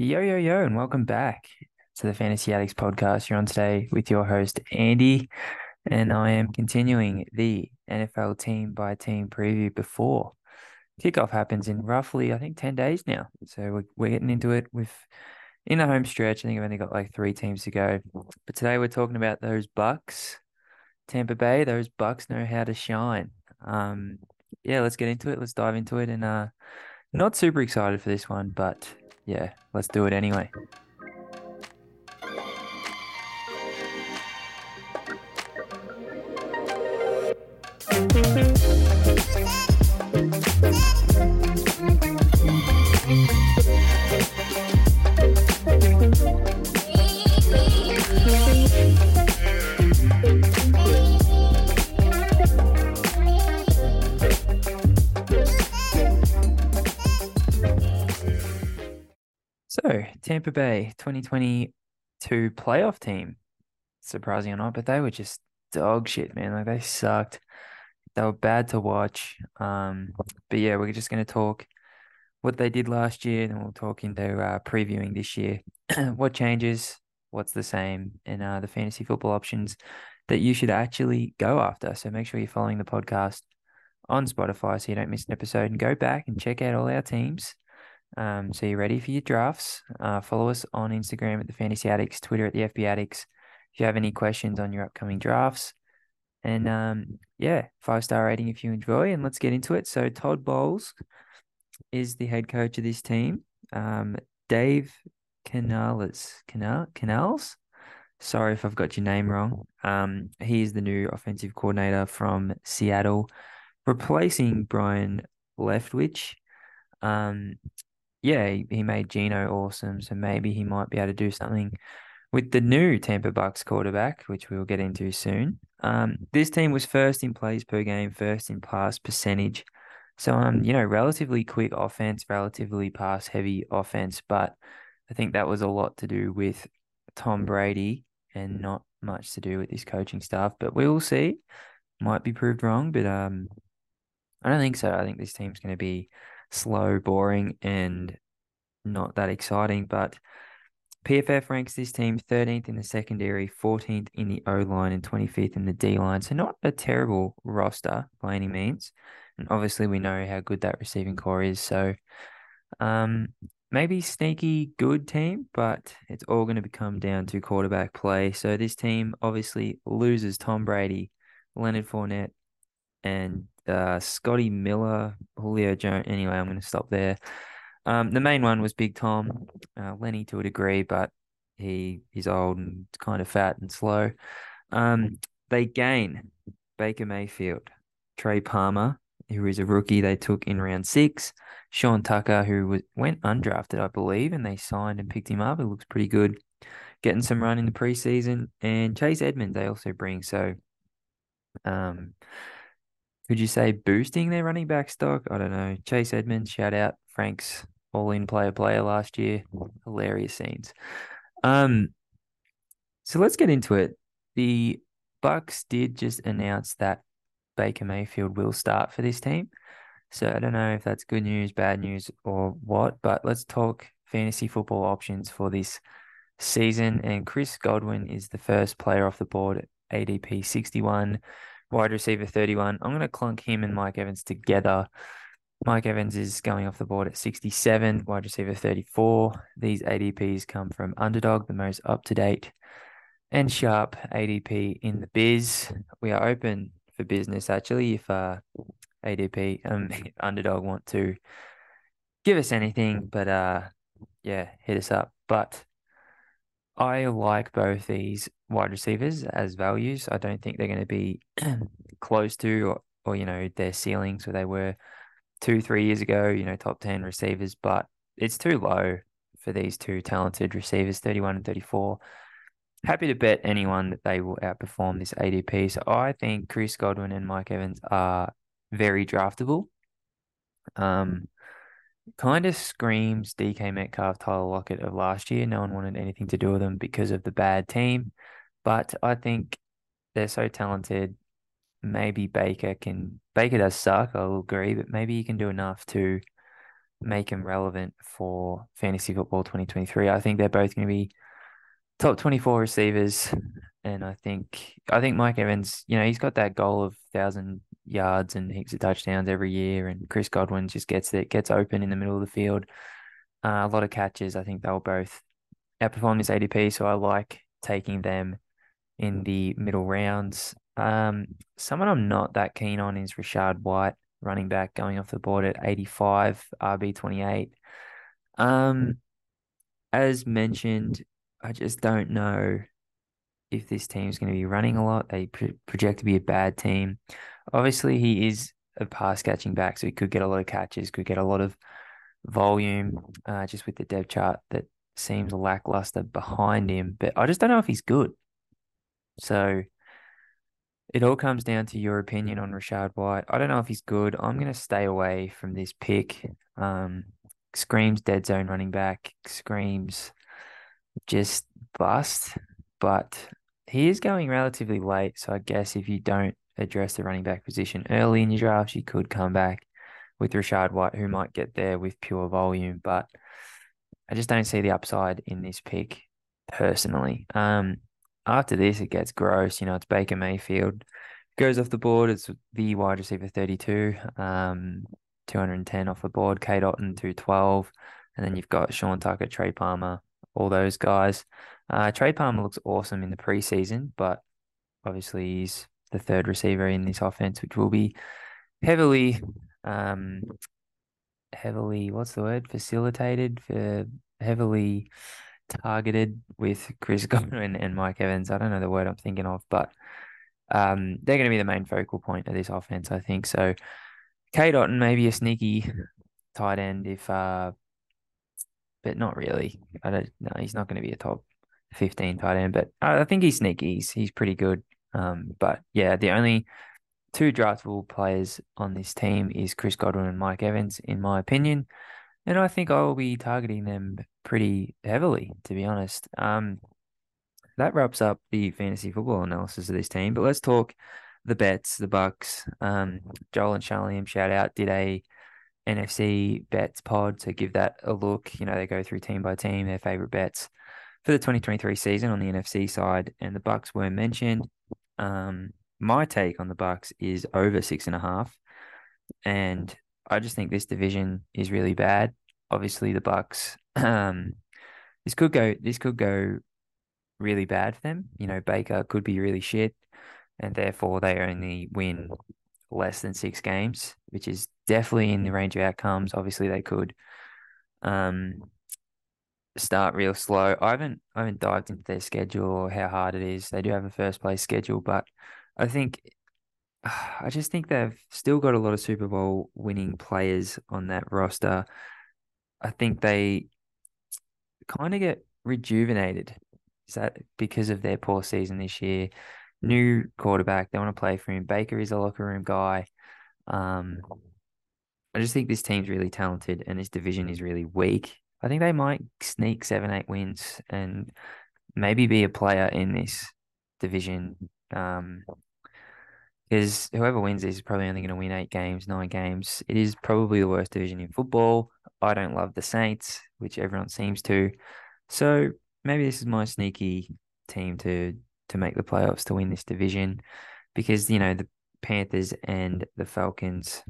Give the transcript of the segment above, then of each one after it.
Yo, yo, yo, and welcome back to the Fantasy Addicts podcast. You're on today with your host, Andy, and I am continuing the NFL team by team preview before kickoff happens in roughly, I think, 10 days now. So we're, we're getting into it with in the home stretch. I think I've only got like three teams to go. But today we're talking about those Bucs, Tampa Bay. Those Bucs know how to shine. Um, yeah, let's get into it. Let's dive into it. And uh, not super excited for this one, but yeah, let's do it anyway. Tampa Bay 2022 playoff team, surprising or not, but they were just dog shit, man. Like they sucked. They were bad to watch. Um, but yeah, we're just going to talk what they did last year, and we'll talk into uh, previewing this year. what changes, what's the same, and uh, the fantasy football options that you should actually go after. So make sure you're following the podcast on Spotify so you don't miss an episode, and go back and check out all our teams. Um, so you're ready for your drafts. Uh, follow us on Instagram at the Fantasy Addicts, Twitter at the FB Addicts. If you have any questions on your upcoming drafts, and um, yeah, five star rating if you enjoy. And let's get into it. So Todd Bowles is the head coach of this team. Um, Dave Canales, Canal Canals. Sorry if I've got your name wrong. Um, he is the new offensive coordinator from Seattle, replacing Byron Leftwich. Um, yeah, he, he made Geno awesome, so maybe he might be able to do something with the new Tampa Bucs quarterback, which we'll get into soon. Um, this team was first in plays per game, first in pass percentage. So, um, you know, relatively quick offense, relatively pass heavy offense, but I think that was a lot to do with Tom Brady and not much to do with his coaching staff. But we will see. Might be proved wrong, but um, I don't think so. I think this team's going to be slow, boring, and not that exciting. But PFF ranks this team 13th in the secondary, 14th in the O line, and 25th in the D line. So not a terrible roster by any means. And obviously, we know how good that receiving core is. So, um, maybe sneaky good team, but it's all going to become down to quarterback play. So this team obviously loses Tom Brady, Leonard Fournette, and uh, Scotty Miller, Julio Jones. Anyway, I'm going to stop there. Um, the main one was Big Tom, uh, Lenny to a degree, but he he's old and kind of fat and slow. Um, they gain Baker Mayfield, Trey Palmer, who is a rookie they took in round six, Sean Tucker, who was went undrafted, I believe, and they signed and picked him up. It looks pretty good, getting some run in the preseason, and Chase Edmonds they also bring. So, um, could you say boosting their running back stock? I don't know. Chase Edmonds, shout out Frank's all in player player last year. Hilarious scenes. Um, so let's get into it. The Bucs did just announce that Baker Mayfield will start for this team. So I don't know if that's good news, bad news, or what, but let's talk fantasy football options for this season. And Chris Godwin is the first player off the board ADP 61 wide receiver 31. I'm going to clunk him and Mike Evans together. Mike Evans is going off the board at 67, wide receiver 34. These ADPs come from Underdog, the most up to date and sharp ADP in the biz. We are open for business actually. If uh, ADP um Underdog want to give us anything, but uh, yeah, hit us up. But I like both these wide receivers as values. I don't think they're going to be close to or, or, you know, their ceilings where they were two, three years ago, you know, top 10 receivers, but it's too low for these two talented receivers, 31 and 34. Happy to bet anyone that they will outperform this ADP. So I think Chris Godwin and Mike Evans are very draftable. Um, kind of screams DK Metcalf, Tyler Lockett of last year. No one wanted anything to do with them because of the bad team. But I think they're so talented. Maybe Baker can Baker does suck, I'll agree, but maybe he can do enough to make him relevant for fantasy football 2023. I think they're both going to be top 24 receivers. And I think I think Mike Evans, you know, he's got that goal of thousand yards and heaps of touchdowns every year. And Chris Godwin just gets it, gets open in the middle of the field. Uh, a lot of catches. I think they'll both outperform this ADP. So I like taking them in the middle rounds. Um, someone I'm not that keen on is Rachaad White, running back going off the board at 85, RB 28. Um, as mentioned, I just don't know if this team's going to be running a lot. They project to be a bad team. Obviously, he is a pass catching back, so he could get a lot of catches, could get a lot of volume. Uh, just with the depth chart that seems lackluster behind him, but I just don't know if he's good. So it all comes down to your opinion on Rachaad White. I don't know if he's good. I'm going to stay away from this pick. Um, screams dead zone running back, screams just bust, but he is going relatively late. So I guess if you don't address the running back position early in your draft. you could come back with Rachaad White, who might get there with pure volume. But I just don't see the upside in this pick personally. Um, after this, it gets gross. You know, it's Baker Mayfield goes off the board. It's the wide receiver 32, um, 210 off the board. Cade Otton 212. And then you've got Sean Tucker, Trey Palmer, all those guys. Uh, Trey Palmer looks awesome in the preseason, but obviously he's the third receiver in this offense, which will be heavily, um, heavily, what's the word? Facilitated for heavily targeted with Chris Godwin and Mike Evans. I don't know the word I'm thinking of, but um, they're going to be the main focal point of this offense, I think. So, Cade Otton maybe a sneaky tight end if, uh, but not really. I don't. No, he's not going to be a top fifteen tight end, but I think he's sneaky. He's he's pretty good. Um, but yeah, the only two draftable players on this team is Chris Godwin and Mike Evans, in my opinion. And I think I will be targeting them pretty heavily, to be honest. Um, that wraps up the fantasy football analysis of this team. But let's talk the bets, the Bucs. Um, Joel and Charlie, shout out, did a NFC bets pod. So give that a look. You know, they go through team by team, their favorite bets for the 2023 season on the NFC side, and the Bucs were mentioned. Um, my take on the Bucs is over six and a half, and I just think this division is really bad. Obviously, the Bucs. Um, this could go. This could go really bad for them. You know, Baker could be really shit, and therefore they only win less than six games, which is definitely in the range of outcomes. Obviously, they could um, start real slow. I haven't I haven't dived into their schedule or how hard it is. They do have a first place schedule, but I think I just think they've still got a lot of Super Bowl winning players on that roster. I think they kind of get rejuvenated. Is that because of their poor season this year? New quarterback, they want to play for him. Baker is a locker room guy. Um, I just think this team's really talented and this division is really weak. I think they might sneak seven, eight wins and maybe be a player in this division. Um, because whoever wins this is probably only going to win eight games, nine games. It is probably the worst division in football. I don't love the Saints, which everyone seems to. So maybe this is my sneaky team to to make the playoffs to win this division, because you know the Panthers and the Falcons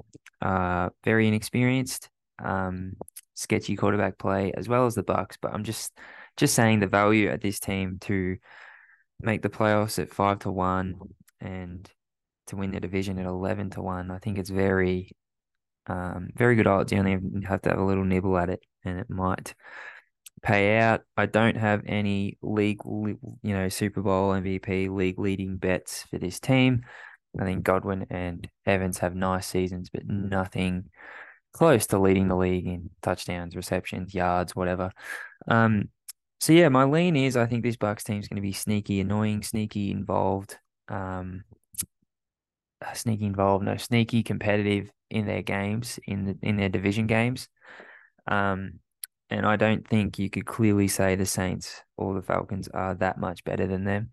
are very inexperienced, um, sketchy quarterback play, as well as the Bucs. But I'm just just saying the value at this team to make the playoffs at five to one and to win the division at 11 to 1. I think it's very, um, very good odds. You only have to have a little nibble at it and it might pay out. I don't have any league, you know, Super Bowl MVP league leading bets for this team. I think Godwin and Evans have nice seasons, but nothing close to leading the league in touchdowns, receptions, yards, whatever. Um, so yeah, my lean is I think this Bucs team is going to be sneaky, annoying, sneaky, involved. Um, sneaky involved, no sneaky competitive in their games in the, in their division games. Um, and I don't think you could clearly say the Saints or the Falcons are that much better than them.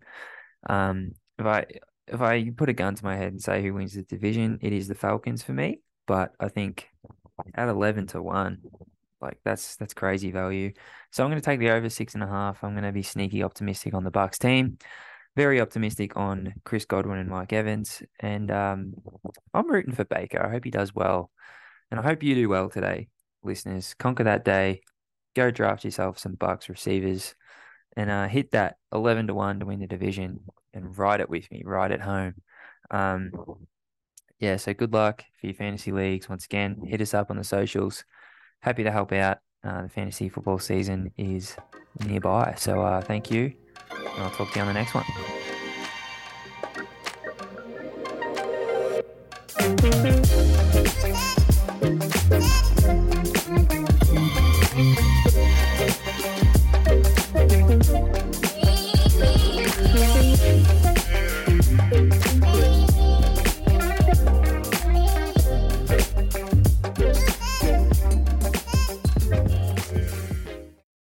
Um, if I if I put a gun to my head and say who wins the division, it is the Falcons for me. But I think at eleven to one. Like that's that's crazy value. So I'm going to take the over six and a half. I'm going to be sneaky optimistic on the Bucs team. Very optimistic on Chris Godwin and Mike Evans, and um, I'm rooting for Baker. I hope he does well, and I hope you do well today, listeners. Conquer that day. Go draft yourself some Bucs receivers, and uh, hit that eleven to one to win the division, and ride it with me ride it home. Um, yeah, so good luck for your fantasy leagues. Once again, hit us up on the socials. Happy to help out. Uh, the fantasy football season is nearby. So uh, thank you. And I'll talk to you on the next one.